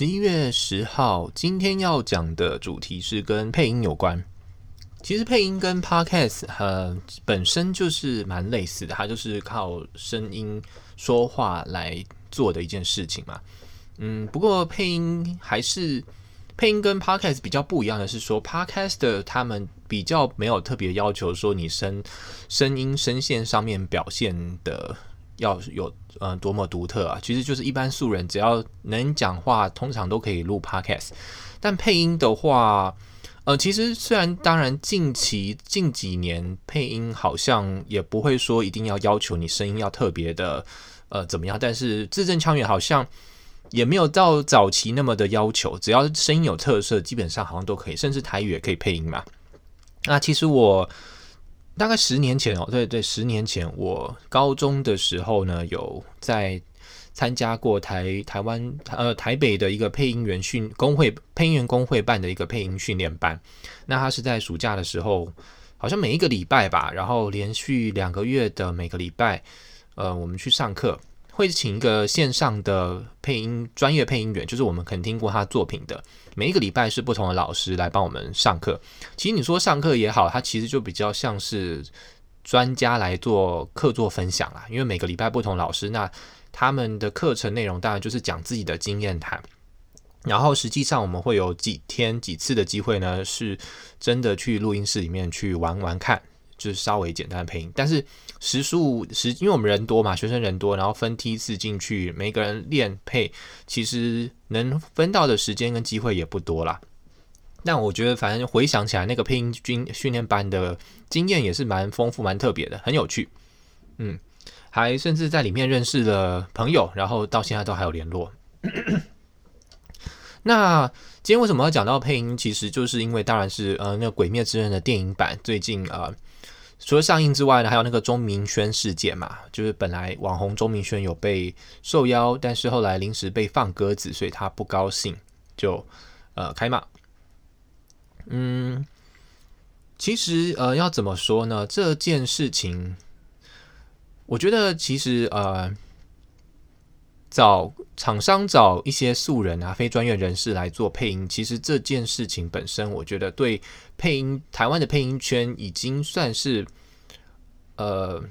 十一月十号，今天要讲的主题是跟配音有关。其实配音跟 Podcast 呃本身就是蛮类似的，它就是靠声音说话来做的一件事情嘛。嗯，不过配音还是配音跟 Podcast 比较不一样的是说，Podcast 的他们比较没有特别要求说你声声音声线上面表现的要有呃多么独特啊。其实就是一般素人只要能讲话，通常都可以录 Podcast。但配音的话，呃，其实虽然当然近期近几年配音好像也不会说一定要要求你声音要特别的呃怎么样，但是字正腔圆好像也没有到早期那么的要求，只要声音有特色，基本上好像都可以，甚至台语也可以配音嘛。那其实我大概十年前哦，对对，十年前我高中的时候呢，有在。参加过台台湾呃台北的一个配音员训工会配音员工会办的一个配音训练班，那他是在暑假的时候，好像每一个礼拜吧，然后连续两个月的每个礼拜，呃，我们去上课，会请一个线上的配音专业配音员，就是我们肯听过他作品的，每一个礼拜是不同的老师来帮我们上课。其实你说上课也好，他其实就比较像是专家来做课座分享啦，因为每个礼拜不同老师那。他们的课程内容当然就是讲自己的经验谈，然后实际上我们会有几天几次的机会呢，是真的去录音室里面去玩玩看，就是稍微简单的配音。但是时数时，因为我们人多嘛，学生人多，然后分梯次进去，每个人练配，其实能分到的时间跟机会也不多啦。但我觉得，反正回想起来，那个配音军训练班的经验也是蛮丰富、蛮特别的，很有趣。嗯。还甚至在里面认识了朋友，然后到现在都还有联络。那今天为什么要讲到配音？其实就是因为，当然是呃，那《鬼灭之刃》的电影版最近呃，除了上映之外呢，还有那个钟明轩事件嘛，就是本来网红钟明轩有被受邀，但是后来临时被放鸽子，所以他不高兴，就呃开骂。嗯，其实呃要怎么说呢？这件事情。我觉得其实呃，找厂商找一些素人啊、非专业人士来做配音，其实这件事情本身，我觉得对配音台湾的配音圈已经算是呃，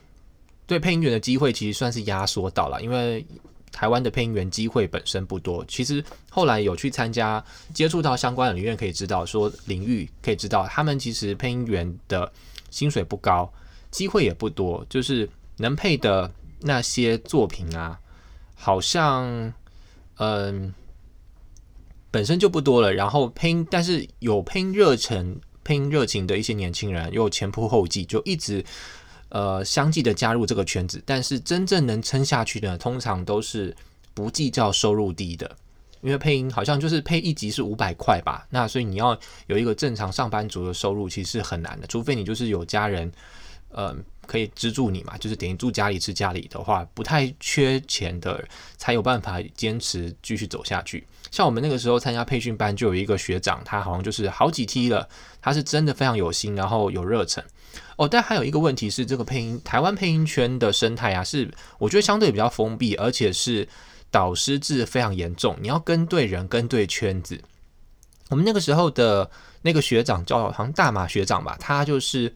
对配音员的机会其实算是压缩到了，因为台湾的配音员机会本身不多。其实后来有去参加、接触到相关的领域，可以知道说领域可以知道，他们其实配音员的薪水不高，机会也不多，就是。能配的那些作品啊，好像嗯本身就不多了。然后配音，但是有配音热忱、配音热情的一些年轻人，又前仆后继，就一直呃相继的加入这个圈子。但是真正能撑下去的，通常都是不计较收入低的，因为配音好像就是配一集是五百块吧。那所以你要有一个正常上班族的收入，其实是很难的，除非你就是有家人，嗯。可以资助你嘛？就是等于住家里吃家里的话，不太缺钱的才有办法坚持继续走下去。像我们那个时候参加培训班，就有一个学长，他好像就是好几梯了，他是真的非常有心，然后有热忱哦。但还有一个问题是，这个配音台湾配音圈的生态啊，是我觉得相对比较封闭，而且是导师制非常严重，你要跟对人，跟对圈子。我们那个时候的那个学长叫好像大马学长吧，他就是。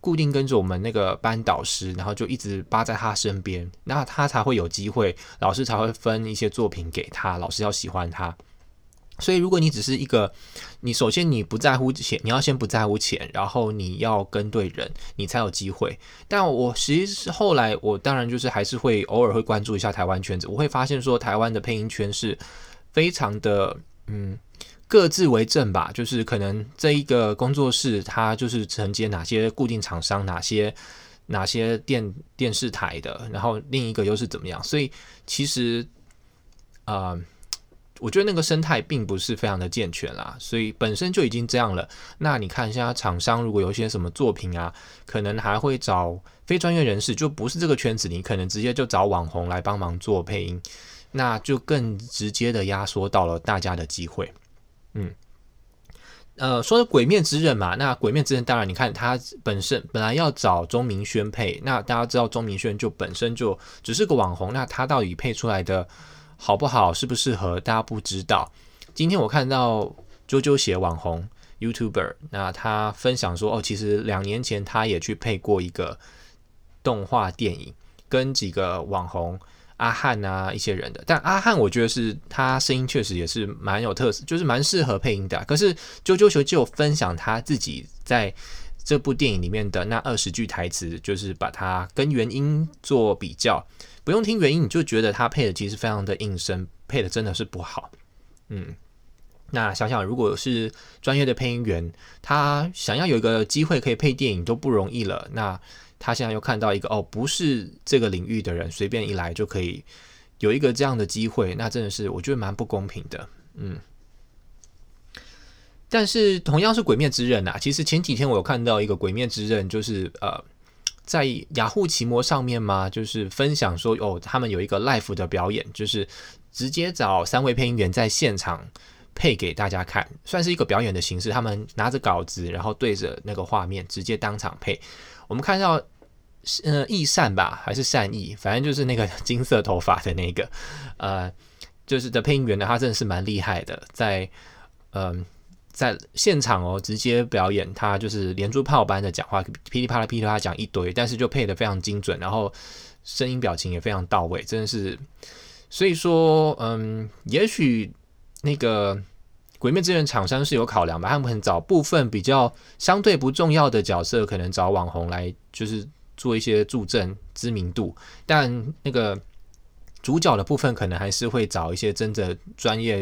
固定跟着我们那个班导师，然后就一直扒在他身边，那他才会有机会，老师才会分一些作品给他，老师要喜欢他。所以，如果你只是一个，你首先你不在乎钱，你要先不在乎钱，然后你要跟对人，你才有机会。但我其实是后来，我当然就是还是会偶尔会关注一下台湾圈子，我会发现说，台湾的配音圈是非常的，嗯。各自为政吧，就是可能这一个工作室，它就是承接哪些固定厂商，哪些哪些电电视台的，然后另一个又是怎么样？所以其实，啊、呃，我觉得那个生态并不是非常的健全啦。所以本身就已经这样了。那你看一下厂商，如果有一些什么作品啊，可能还会找非专业人士，就不是这个圈子，你可能直接就找网红来帮忙做配音，那就更直接的压缩到了大家的机会。嗯，呃，说的《鬼面之刃》嘛，那《鬼面之刃》当然，你看他本身本来要找钟明轩配，那大家知道钟明轩就本身就只是个网红，那他到底配出来的好不好，适不适合，大家不知道。今天我看到啾啾鞋网红 YouTuber，那他分享说，哦，其实两年前他也去配过一个动画电影，跟几个网红阿汉啊一些人的。但阿汉我觉得是他声音确实也是蛮有特色，就是蛮适合配音的。可是啾啾球就分享他自己在这部电影里面的那二十句台词，就是把它跟原音做比较，不用听原音你就觉得他配的其实非常的应声，配的真的是不好。嗯，那想想如果是专业的配音员，他想要有一个机会可以配电影都不容易了。那他现在又看到一个哦，不是这个领域的人随便一来就可以有一个这样的机会，那真的是我觉得蛮不公平的。嗯，但是同样是《鬼灭之刃》啊，其实前几天我有看到一个《鬼灭之刃》，就是呃，在雅虎奇摩上面嘛，就是分享说哦，他们有一个 live 的表演，就是。直接找三位配音员在现场配给大家看，算是一个表演的形式。他们拿着稿子，然后对着那个画面直接当场配。我们看到，呃，义善吧，还是善意，反正就是那个金色头发的那个，呃，就是的配音员呢，他真的是蛮厉害的，在嗯、在现场哦，直接表演，他就是连珠炮般的讲话，噼里啪啦噼里啪啦讲一堆，但是就配得非常精准，然后声音表情也非常到位，真的是。所以说，嗯，也许那个《鬼灭之刃》厂商是有考量吧，他们可能找部分比较相对不重要的角色，可能找网红来就是做一些助阵知名度，但那个主角的部分可能还是会找一些真的专业